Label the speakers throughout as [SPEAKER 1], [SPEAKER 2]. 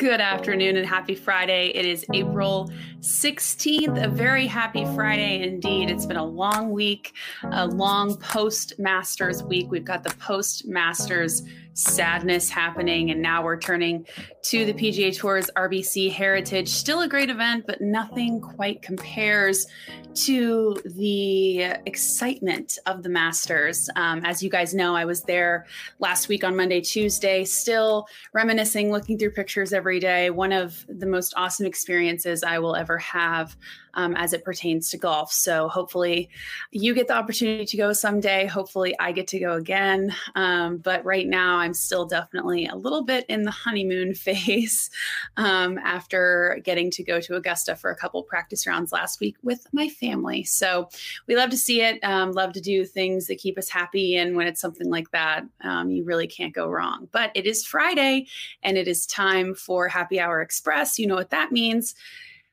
[SPEAKER 1] Good afternoon and happy Friday. It is April 16th, a very happy Friday indeed. It's been a long week, a long post Masters week. We've got the post Masters sadness happening, and now we're turning to the PGA Tour's RBC Heritage. Still a great event, but nothing quite compares to the excitement of the Masters. Um, as you guys know, I was there last week on Monday, Tuesday, still reminiscing, looking through pictures every day. One of the most awesome experiences I will ever have um, as it pertains to golf. So hopefully you get the opportunity to go someday. Hopefully I get to go again. Um, but right now I'm still definitely a little bit in the honeymoon phase um, after getting to go to Augusta for a couple practice rounds last week with my family. So we love to see it, um, love to do things that keep us happy. And when it's something like that, um, you really can't go wrong. But it is Friday and it is time for Happy Hour Express. You know what that means.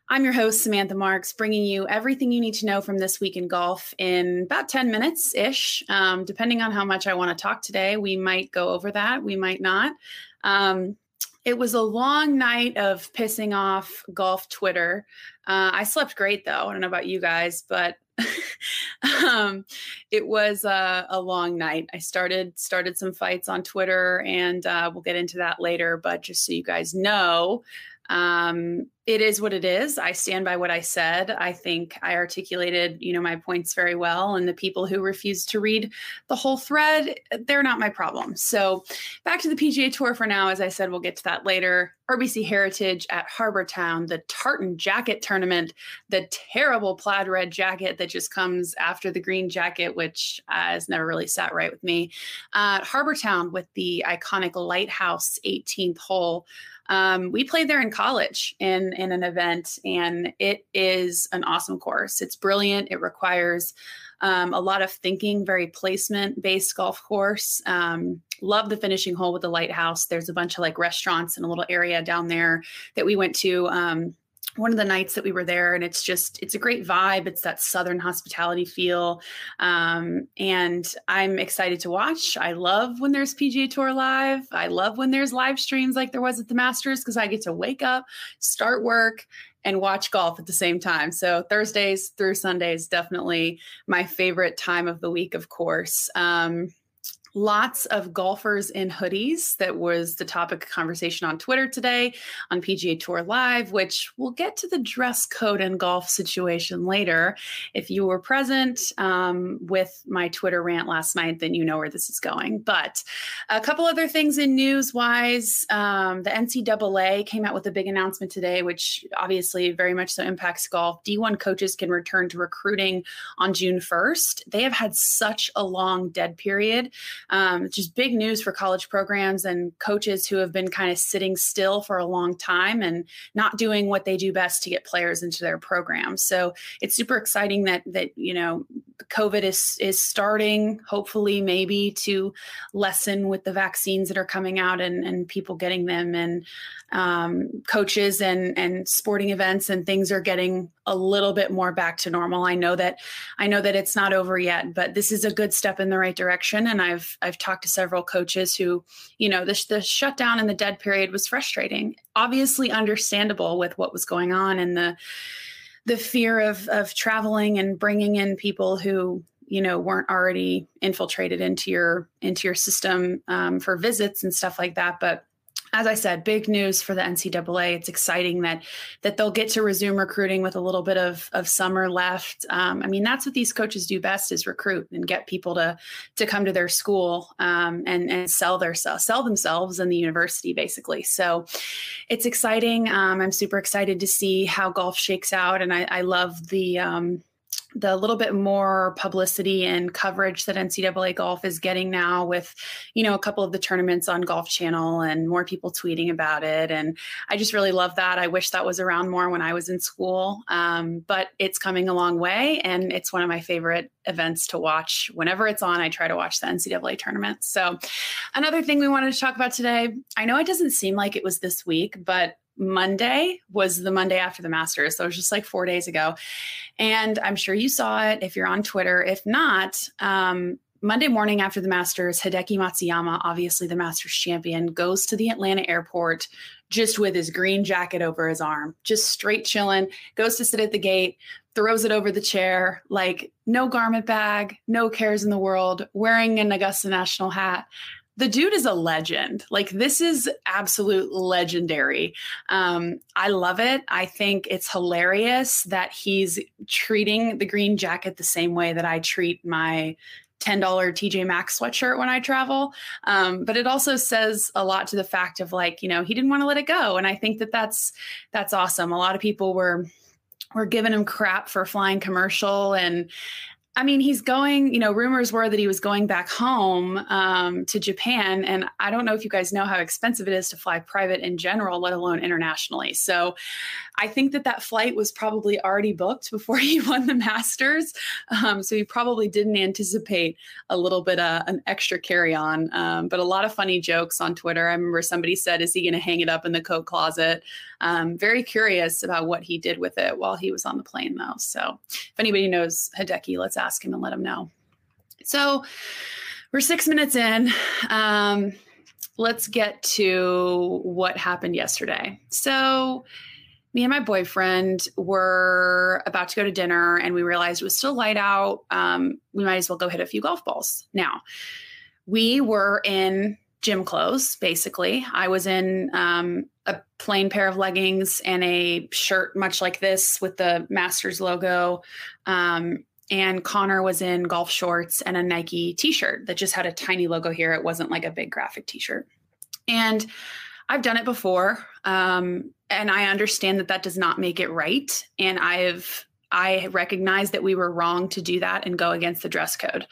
[SPEAKER 1] I'm your host, Samantha Marks, bringing you everything you need to know from this week in golf in about 10 minutes ish. Um, depending on how much I want to talk today, we might go over that, we might not. Um, it was a long night of pissing off golf Twitter. Uh, I slept great though. I don't know about you guys, but um, it was uh, a long night. I started started some fights on Twitter, and uh, we'll get into that later. But just so you guys know, um, it is what it is. I stand by what I said. I think I articulated, you know, my points very well. And the people who refuse to read the whole thread, they're not my problem. So back to the PGA Tour for now. As I said, we'll get to that later. RBC Heritage at Harbour Town, the tartan jacket tournament, the terrible plaid red jacket that just comes after the green jacket, which uh, has never really sat right with me. Uh, Harbour Town with the iconic Lighthouse 18th hole. Um, we played there in college in in an event, and it is an awesome course. It's brilliant. It requires um, a lot of thinking, very placement based golf course. Um, love the finishing hole with the lighthouse. There's a bunch of like restaurants in a little area down there that we went to. Um, one of the nights that we were there and it's just it's a great vibe. It's that southern hospitality feel. Um, and i'm excited to watch. I love when there's pga tour live. I love when there's live streams like there was at the masters because i get to wake up start work and watch golf at the same time. So thursdays through sundays definitely my favorite time of the week of course. Um, lots of golfers in hoodies. That was the topic of conversation on Twitter today on PGA Tour Live, which we'll get to the dress code and golf situation later. If you were present um, with my Twitter rant last night, then you know where this is going. But a couple other things in news wise um, the NCAA came out with a big announcement today, which obviously very much so impacts golf. D1 coaches can return to recruiting on June 1st. They have had such a long dead period um, just big news for college programs and coaches who have been kind of sitting still for a long time and not doing what they do best to get players into their programs. So it's super exciting that that you know COVID is is starting, hopefully, maybe to lessen with the vaccines that are coming out and and people getting them and um, coaches and and sporting events and things are getting a little bit more back to normal. I know that I know that it's not over yet, but this is a good step in the right direction. And I've I've talked to several coaches who, you know, the the shutdown and the dead period was frustrating. Obviously, understandable with what was going on and the the fear of of traveling and bringing in people who you know weren't already infiltrated into your into your system um, for visits and stuff like that. But as I said, big news for the NCAA. It's exciting that that they'll get to resume recruiting with a little bit of, of summer left. Um, I mean, that's what these coaches do best is recruit and get people to to come to their school um, and and sell their sell themselves in the university, basically. So it's exciting. Um, I'm super excited to see how golf shakes out, and I, I love the um, the little bit more publicity and coverage that NCAA golf is getting now with, you know, a couple of the tournaments on Golf Channel and more people tweeting about it. And I just really love that. I wish that was around more when I was in school, um, but it's coming a long way. And it's one of my favorite events to watch. Whenever it's on, I try to watch the NCAA tournament. So, another thing we wanted to talk about today, I know it doesn't seem like it was this week, but Monday was the Monday after the Masters. So it was just like four days ago. And I'm sure you saw it if you're on Twitter. If not, um, Monday morning after the Masters, Hideki Matsuyama, obviously the Masters champion, goes to the Atlanta airport, just with his green jacket over his arm, just straight chilling, goes to sit at the gate, throws it over the chair, like no garment bag, no cares in the world, wearing an Augusta National hat the dude is a legend. Like this is absolute legendary. Um, I love it. I think it's hilarious that he's treating the green jacket the same way that I treat my $10 TJ Maxx sweatshirt when I travel. Um, but it also says a lot to the fact of like, you know, he didn't want to let it go. And I think that that's, that's awesome. A lot of people were, were giving him crap for flying commercial and I mean, he's going, you know, rumors were that he was going back home um, to Japan. And I don't know if you guys know how expensive it is to fly private in general, let alone internationally. So I think that that flight was probably already booked before he won the Masters. Um, so he probably didn't anticipate a little bit of uh, an extra carry on. Um, but a lot of funny jokes on Twitter. I remember somebody said, Is he going to hang it up in the coat closet? Um, very curious about what he did with it while he was on the plane, though. So if anybody knows Hideki, let's ask him and let him know. So we're six minutes in. Um, let's get to what happened yesterday. So, me and my boyfriend were about to go to dinner and we realized it was still light out. Um, we might as well go hit a few golf balls. Now, we were in gym clothes, basically. I was in um, a plain pair of leggings and a shirt, much like this, with the Masters logo. Um, and Connor was in golf shorts and a Nike t shirt that just had a tiny logo here. It wasn't like a big graphic t shirt. And I've done it before. Um, and I understand that that does not make it right. And I've I recognize that we were wrong to do that and go against the dress code.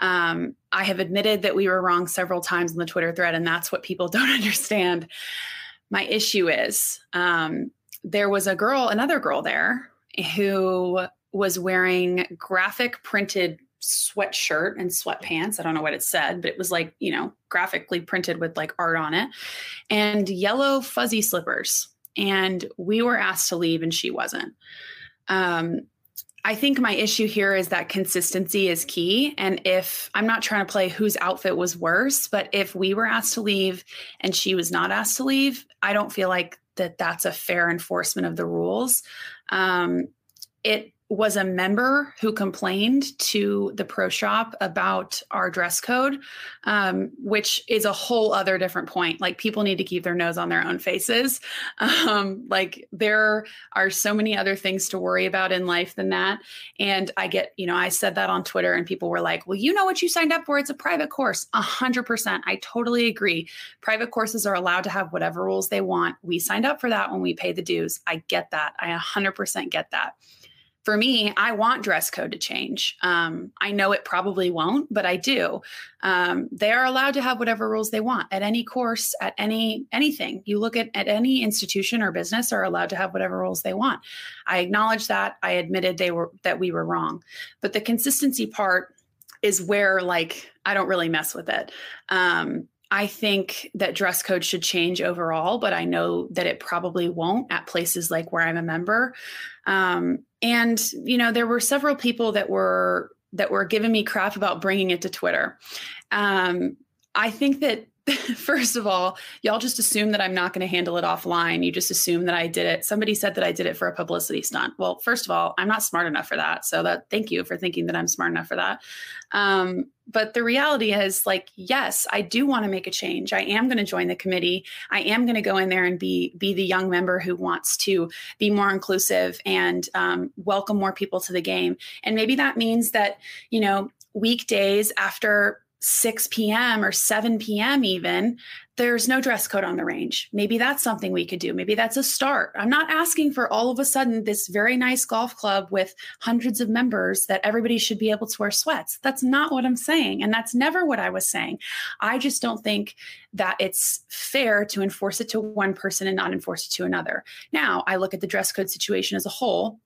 [SPEAKER 1] Um, I have admitted that we were wrong several times in the Twitter thread, and that's what people don't understand. My issue is um, there was a girl, another girl there, who was wearing graphic printed sweatshirt and sweatpants. I don't know what it said, but it was like, you know, graphically printed with like art on it and yellow fuzzy slippers. And we were asked to leave and she wasn't. Um, I think my issue here is that consistency is key. And if I'm not trying to play whose outfit was worse, but if we were asked to leave and she was not asked to leave, I don't feel like that that's a fair enforcement of the rules. Um, it was a member who complained to the pro shop about our dress code, um, which is a whole other different point. Like people need to keep their nose on their own faces. Um, like there are so many other things to worry about in life than that. And I get, you know, I said that on Twitter, and people were like, "Well, you know what you signed up for? It's a private course." A hundred percent. I totally agree. Private courses are allowed to have whatever rules they want. We signed up for that when we pay the dues. I get that. I a hundred percent get that for me, I want dress code to change. Um, I know it probably won't, but I do. Um, they are allowed to have whatever rules they want at any course, at any anything. You look at at any institution or business are allowed to have whatever rules they want. I acknowledge that. I admitted they were that we were wrong, but the consistency part is where like I don't really mess with it. Um, I think that dress code should change overall, but I know that it probably won't at places like where I'm a member. Um, and you know there were several people that were that were giving me crap about bringing it to twitter um, i think that first of all y'all just assume that i'm not going to handle it offline. You just assume that i did it. Somebody said that i did it for a publicity stunt. Well first of all i'm not smart enough for that. So that thank you for thinking that i'm smart enough for that. Um, but the reality is like yes i do want to make a change. I am going to join the committee. I am going to go in there and be be the young member who wants to be more inclusive and um, welcome more people to the game. And maybe that means that you know weekdays after 6 p.m. or 7 p.m. even, there's no dress code on the range. Maybe that's something we could do. Maybe that's a start. I'm not asking for all of a sudden this very nice golf club with hundreds of members that everybody should be able to wear sweats. That's not what I'm saying. And that's never what I was saying. I just don't think that it's fair to enforce it to one person and not enforce it to another. Now, I look at the dress code situation as a whole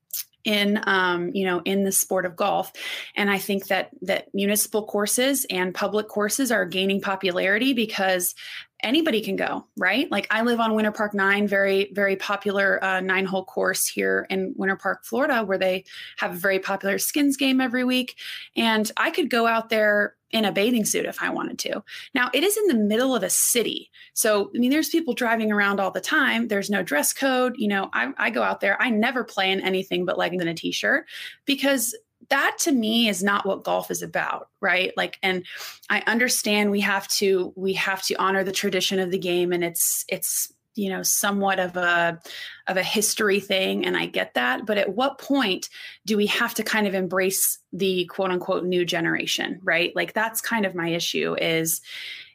[SPEAKER 1] in um, you know in the sport of golf. And i think that that municipal courses and public courses are gaining popularity because anybody can go right? Like i live on winter park 9 very very popular uh, nine hole course here in winter park florida where they have a very popular skins game every week. And i could go out there in a bathing suit if I wanted to. Now, it is in the middle of a city. So, I mean, there's people driving around all the time. There's no dress code. You know, I, I go out there, I never play in anything but leggings and a t shirt because that to me is not what golf is about right like and i understand we have to we have to honor the tradition of the game and it's it's you know somewhat of a of a history thing and i get that but at what point do we have to kind of embrace the quote unquote new generation right? Like that's kind of my issue is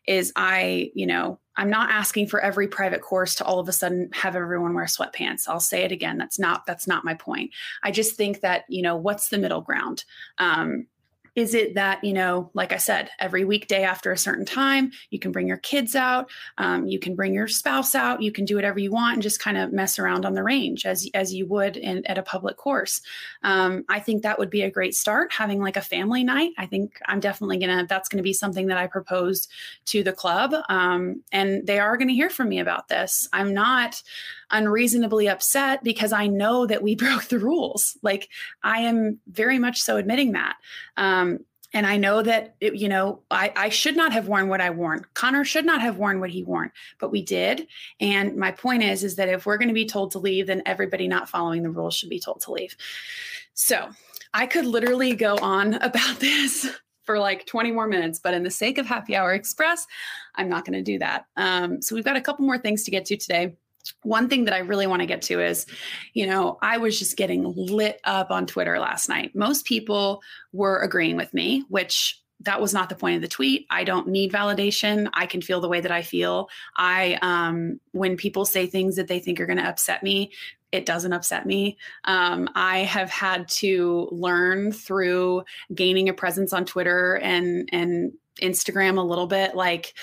[SPEAKER 1] is i you know i'm not asking for every private course to all of a sudden have everyone wear sweatpants. I'll say it again that's not that's not my point. I just think that you know what's the middle ground? Um is it that, you know, like I said, every weekday after a certain time, you can bring your kids out, um, you can bring your spouse out, you can do whatever you want and just kind of mess around on the range as, as you would in, at a public course. Um, I think that would be a great start, having like a family night. I think I'm definitely going to, that's going to be something that I proposed to the club. Um, and they are going to hear from me about this. I'm not, unreasonably upset because I know that we broke the rules. Like I am very much so admitting that. Um, and I know that, it, you know, I, I should not have worn what I worn. Connor should not have worn what he worn, but we did. And my point is, is that if we're going to be told to leave, then everybody not following the rules should be told to leave. So I could literally go on about this for like 20 more minutes, but in the sake of Happy Hour Express, I'm not going to do that. Um, so we've got a couple more things to get to today one thing that I really want to get to is, you know, I was just getting lit up on Twitter last night. Most people were agreeing with me, which that was not the point of the tweet. I don't need validation. I can feel the way that I feel. I, um, when people say things that they think are going to upset me, it doesn't upset me. Um, I have had to learn through gaining a presence on Twitter and and Instagram a little bit, like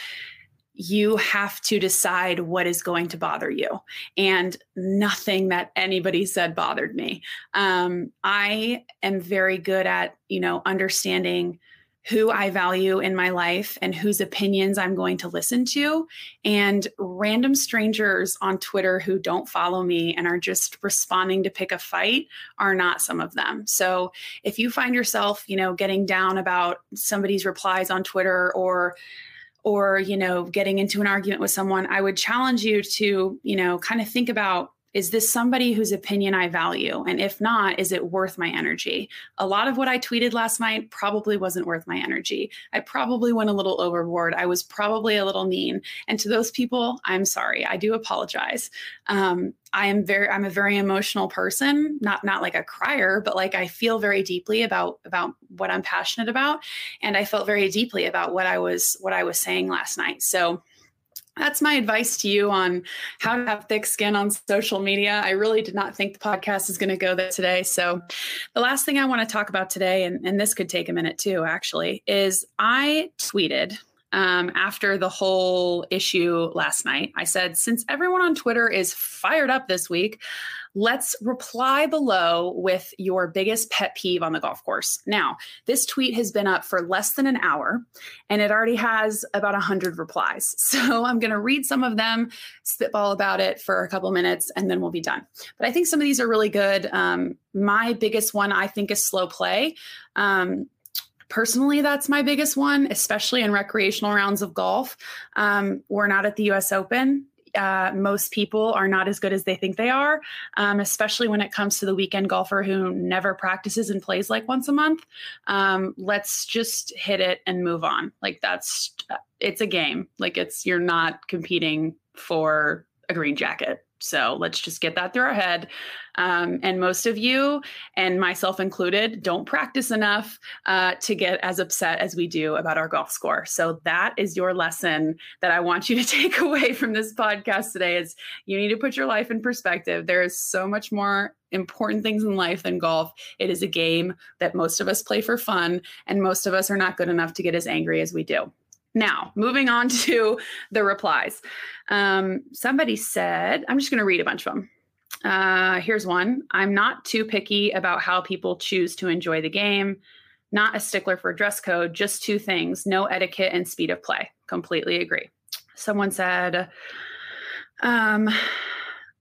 [SPEAKER 1] you have to decide what is going to bother you. And nothing that anybody said bothered me. Um, I am very good at, you know, understanding who I value in my life and whose opinions I'm going to listen to. And random strangers on Twitter who don't follow me and are just responding to pick a fight are not some of them. So if you find yourself, you know, getting down about somebody's replies on Twitter or or you know getting into an argument with someone i would challenge you to you know kind of think about is this somebody whose opinion I value? And if not, is it worth my energy? A lot of what I tweeted last night probably wasn't worth my energy. I probably went a little overboard. I was probably a little mean. And to those people, I'm sorry. I do apologize. Um, I am very I'm a very emotional person, not not like a crier, but like I feel very deeply about about what I'm passionate about and I felt very deeply about what I was what I was saying last night. So that's my advice to you on how to have thick skin on social media. I really did not think the podcast is going to go there today. So, the last thing I want to talk about today, and, and this could take a minute too, actually, is I tweeted um, after the whole issue last night. I said, since everyone on Twitter is fired up this week, let's reply below with your biggest pet peeve on the golf course. Now, this tweet has been up for less than an hour and it already has about 100 replies. So I'm going to read some of them, spitball about it for a couple minutes, and then we'll be done. But I think some of these are really good. Um, my biggest one, I think, is slow play. Um, personally that's my biggest one especially in recreational rounds of golf um, we're not at the us open uh, most people are not as good as they think they are, um, especially when it comes to the weekend golfer who never practices and plays like once a month. Um, let's just hit it and move on. Like that's it's a game. Like it's you're not competing for a green jacket. So let's just get that through our head. Um, and most of you, and myself included, don't practice enough uh, to get as upset as we do about our golf score. So that is your lesson that I want you to take away from this podcast today is you need to put your life in perspective. There is so much more important things in life than golf. It is a game that most of us play for fun, and most of us are not good enough to get as angry as we do. Now, moving on to the replies. Um, somebody said, I'm just going to read a bunch of them. Uh, here's one. I'm not too picky about how people choose to enjoy the game. Not a stickler for dress code, just two things no etiquette and speed of play. Completely agree. Someone said, um,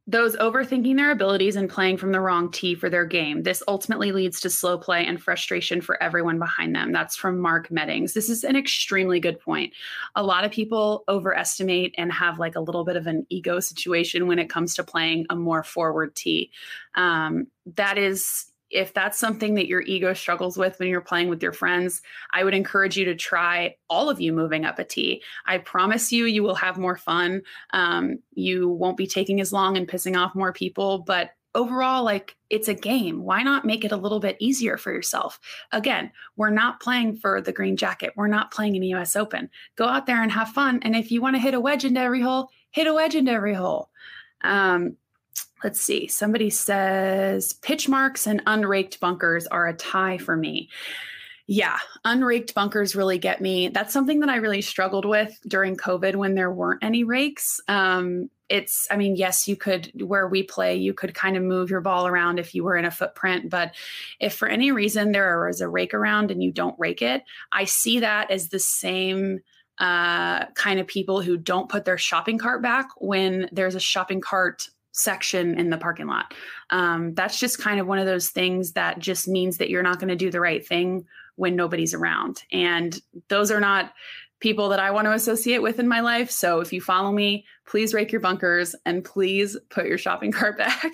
[SPEAKER 1] those overthinking their abilities and playing from the wrong tee for their game. This ultimately leads to slow play and frustration for everyone behind them. That's from Mark Meddings. This is an extremely good point. A lot of people overestimate and have like a little bit of an ego situation when it comes to playing a more forward tee. Um, that is if that's something that your ego struggles with when you're playing with your friends, I would encourage you to try all of you moving up a tee. I promise you, you will have more fun. Um, you won't be taking as long and pissing off more people, but overall, like it's a game. Why not make it a little bit easier for yourself? Again, we're not playing for the green jacket. We're not playing in the US Open. Go out there and have fun. And if you want to hit a wedge into every hole, hit a wedge into every hole. Um, let's see. Somebody says pitch marks and unraked bunkers are a tie for me. Yeah, unraked bunkers really get me. That's something that I really struggled with during COVID when there weren't any rakes. Um, it's, I mean, yes, you could, where we play, you could kind of move your ball around if you were in a footprint. But if for any reason there is a rake around and you don't rake it, I see that as the same uh, kind of people who don't put their shopping cart back when there's a shopping cart section in the parking lot. Um, that's just kind of one of those things that just means that you're not going to do the right thing when nobody's around. And those are not people that I want to associate with in my life. So if you follow me, please rake your bunkers and please put your shopping cart back.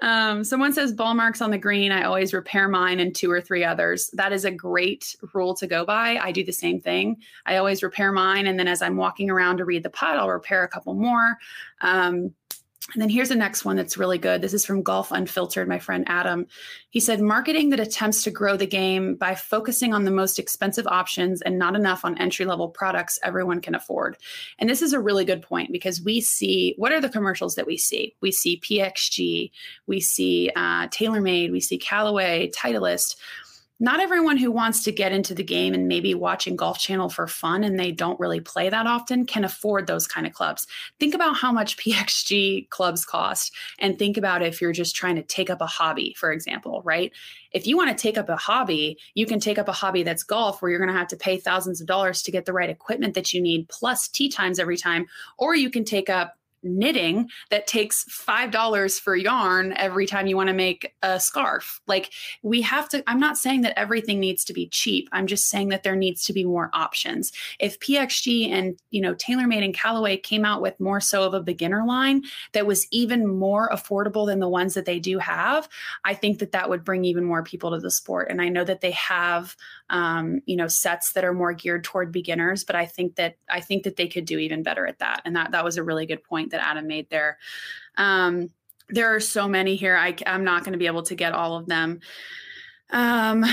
[SPEAKER 1] um, someone says ball marks on the green. I always repair mine and two or three others. That is a great rule to go by. I do the same thing. I always repair mine. And then as I'm walking around to read the putt, I'll repair a couple more. Um, and then here's the next one that's really good. This is from Golf Unfiltered, my friend Adam. He said, marketing that attempts to grow the game by focusing on the most expensive options and not enough on entry level products everyone can afford. And this is a really good point because we see what are the commercials that we see? We see PXG, we see uh, TaylorMade, we see Callaway, Titleist not everyone who wants to get into the game and maybe watching golf channel for fun and they don't really play that often can afford those kind of clubs. Think about how much pxg clubs cost and think about if you're just trying to take up a hobby for example right? If you want to take up a hobby you can take up a hobby that's golf where you're going to have to pay thousands of dollars to get the right equipment that you need plus tee times every time or you can take up knitting that takes $5 for yarn every time you want to make a scarf. Like we have to I'm not saying that everything needs to be cheap. I'm just saying that there needs to be more options. If PXG and, you know, TaylorMade and Callaway came out with more so of a beginner line that was even more affordable than the ones that they do have, I think that that would bring even more people to the sport. And I know that they have um, you know, sets that are more geared toward beginners, but I think that I think that they could do even better at that. And that that was a really good point that Adam made there. Um, there are so many here. I, I'm not going to be able to get all of them. Um,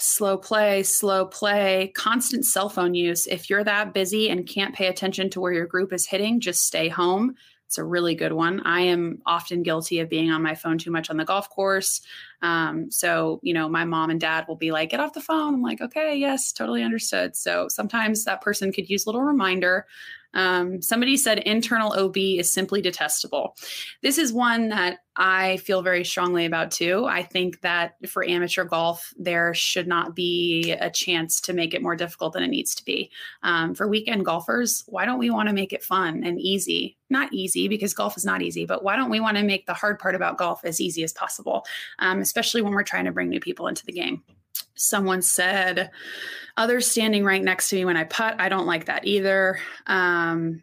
[SPEAKER 1] slow play, slow play, constant cell phone use. If you're that busy and can't pay attention to where your group is hitting, just stay home. It's a really good one. I am often guilty of being on my phone too much on the golf course. Um, so, you know, my mom and dad will be like, get off the phone. I'm like, okay, yes, totally understood. So sometimes that person could use a little reminder. Um, somebody said internal OB is simply detestable. This is one that I feel very strongly about too. I think that for amateur golf, there should not be a chance to make it more difficult than it needs to be. Um, for weekend golfers, why don't we want to make it fun and easy? Not easy because golf is not easy, but why don't we want to make the hard part about golf as easy as possible, um, especially when we're trying to bring new people into the game? Someone said, others standing right next to me when I putt. I don't like that either. Um,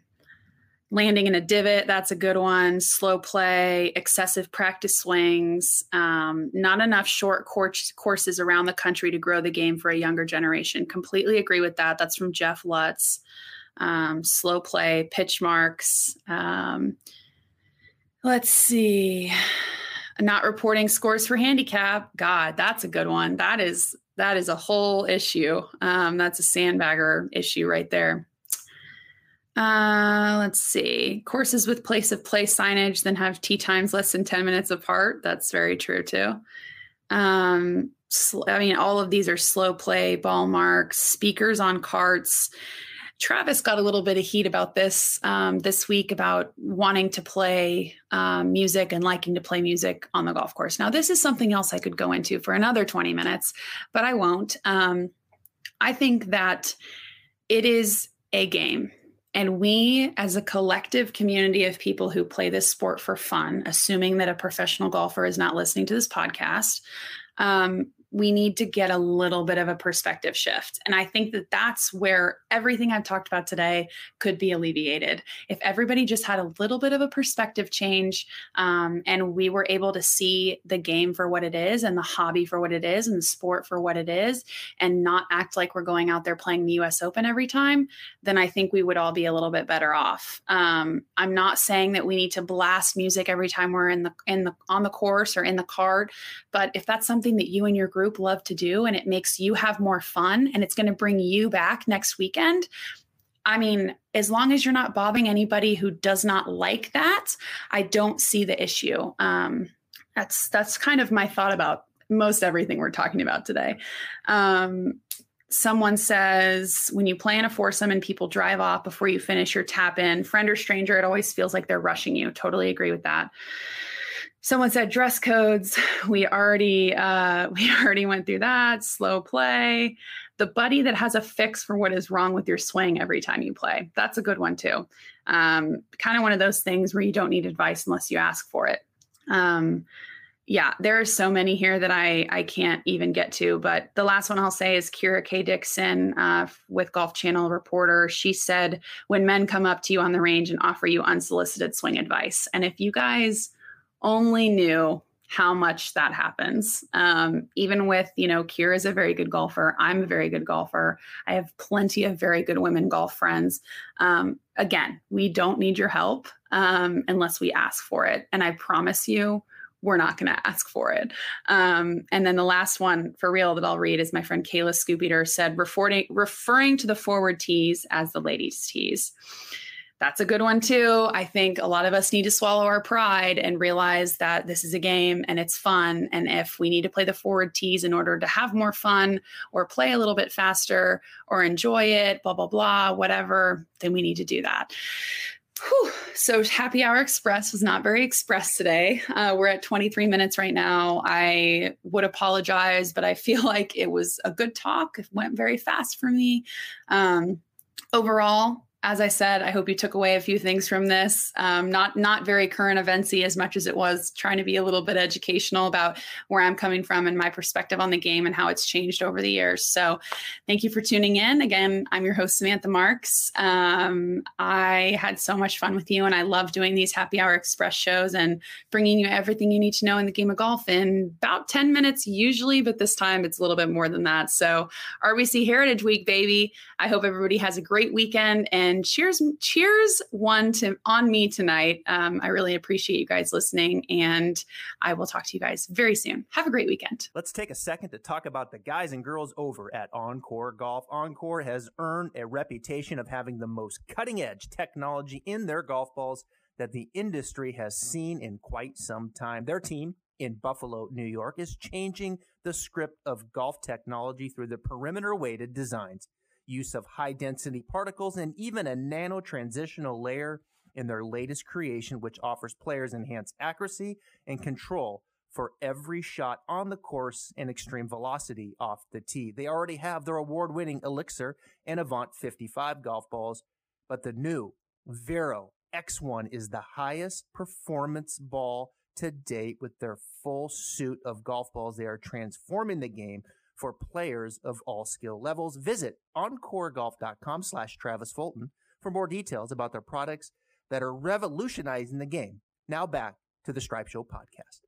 [SPEAKER 1] landing in a divot, that's a good one. Slow play, excessive practice swings, um, not enough short course, courses around the country to grow the game for a younger generation. Completely agree with that. That's from Jeff Lutz. Um, slow play, pitch marks. Um, let's see not reporting scores for handicap god that's a good one that is that is a whole issue. Um, that's a sandbagger issue right there. Uh, let's see. Courses with place of play signage then have tee times less than 10 minutes apart. That's very true too. Um, sl- i mean all of these are slow play ball marks speakers on carts Travis got a little bit of heat about this um, this week about wanting to play um, music and liking to play music on the golf course. Now, this is something else I could go into for another 20 minutes, but I won't. Um, I think that it is a game. And we, as a collective community of people who play this sport for fun, assuming that a professional golfer is not listening to this podcast, um, we need to get a little bit of a perspective shift. And I think that that's where everything I've talked about today could be alleviated. If everybody just had a little bit of a perspective change um, and we were able to see the game for what it is and the hobby for what it is and the sport for what it is and not act like we're going out there playing the US Open every time, then I think we would all be a little bit better off. Um, I'm not saying that we need to blast music every time we're in the in the on the course or in the card, but if that's something that you and your group love to do and it makes you have more fun and it's going to bring you back next weekend, I mean, as long as you're not bobbing anybody who does not like that, I don't see the issue. Um, that's that's kind of my thought about most everything we're talking about today. Um, someone says when you play in a foursome and people drive off before you finish your tap in, friend or stranger, it always feels like they're rushing you. Totally agree with that someone said dress codes. We already uh, we already went through that. Slow play. The buddy that has a fix for what is wrong with your swing every time you play. That's a good one too. Um, kind of one of those things where you don't need advice unless you ask for it. Um, yeah there are so many here that i i can't even get to but the last one i'll say is kira k. Dixon uh, with golf channel reporter. She said when men come up to you on the range and offer you unsolicited swing advice and if you guys only knew how much that happens. Um, even with, you know, Kira is a very good golfer. I'm a very good golfer. I have plenty of very good women golf friends. Um, again, we don't need your help um, unless we ask for it. And I promise you, we're not going to ask for it. Um, and then the last one for real that I'll read is my friend Kayla Scoopiter said, referring, referring to the forward tees as the ladies' tees that's a good one too. I think a lot of us need to swallow our pride and realize that this is a game and it's fun. And if we need to play the forward tees in order to have more fun or play a little bit faster or enjoy it, blah, blah, blah, whatever, then we need to do that. Whew. So, Happy Hour Express was not very express today. Uh, we're at 23 minutes right now. I would apologize, but I feel like it was a good talk. It went very fast for me. Um, overall, as I said, I hope you took away a few things from this. Um, not not very current eventsy as much as it was trying to be a little bit educational about where I'm coming from and my perspective on the game and how it's changed over the years. So, thank you for tuning in. Again, I'm your host Samantha Marks. Um, I had so much fun with you, and I love doing these Happy Hour Express shows and bringing you everything you need to know in the game of golf in about 10 minutes usually, but this time it's a little bit more than that. So, RBC Heritage Week, baby. I hope everybody has a great weekend and and cheers, cheers one to on me tonight. Um, I really appreciate you guys listening, and I will talk to you guys very soon. Have a great weekend.
[SPEAKER 2] Let's take a second to talk about the guys and girls over at OnCore Golf. OnCore has earned a reputation of having the most cutting edge technology in their golf balls that the industry has seen in quite some time. Their team in Buffalo, New York is changing the script of golf technology through the perimeter weighted designs use of high density particles, and even a nano transitional layer in their latest creation, which offers players enhanced accuracy and control for every shot on the course and extreme velocity off the tee. They already have their award winning Elixir and Avant 55 golf balls, but the new Vero X1 is the highest performance ball to date with their full suit of golf balls. They are transforming the game for players of all skill levels. Visit oncoregolf.com slash Travis Fulton for more details about their products that are revolutionizing the game. Now back to the Stripe Show podcast.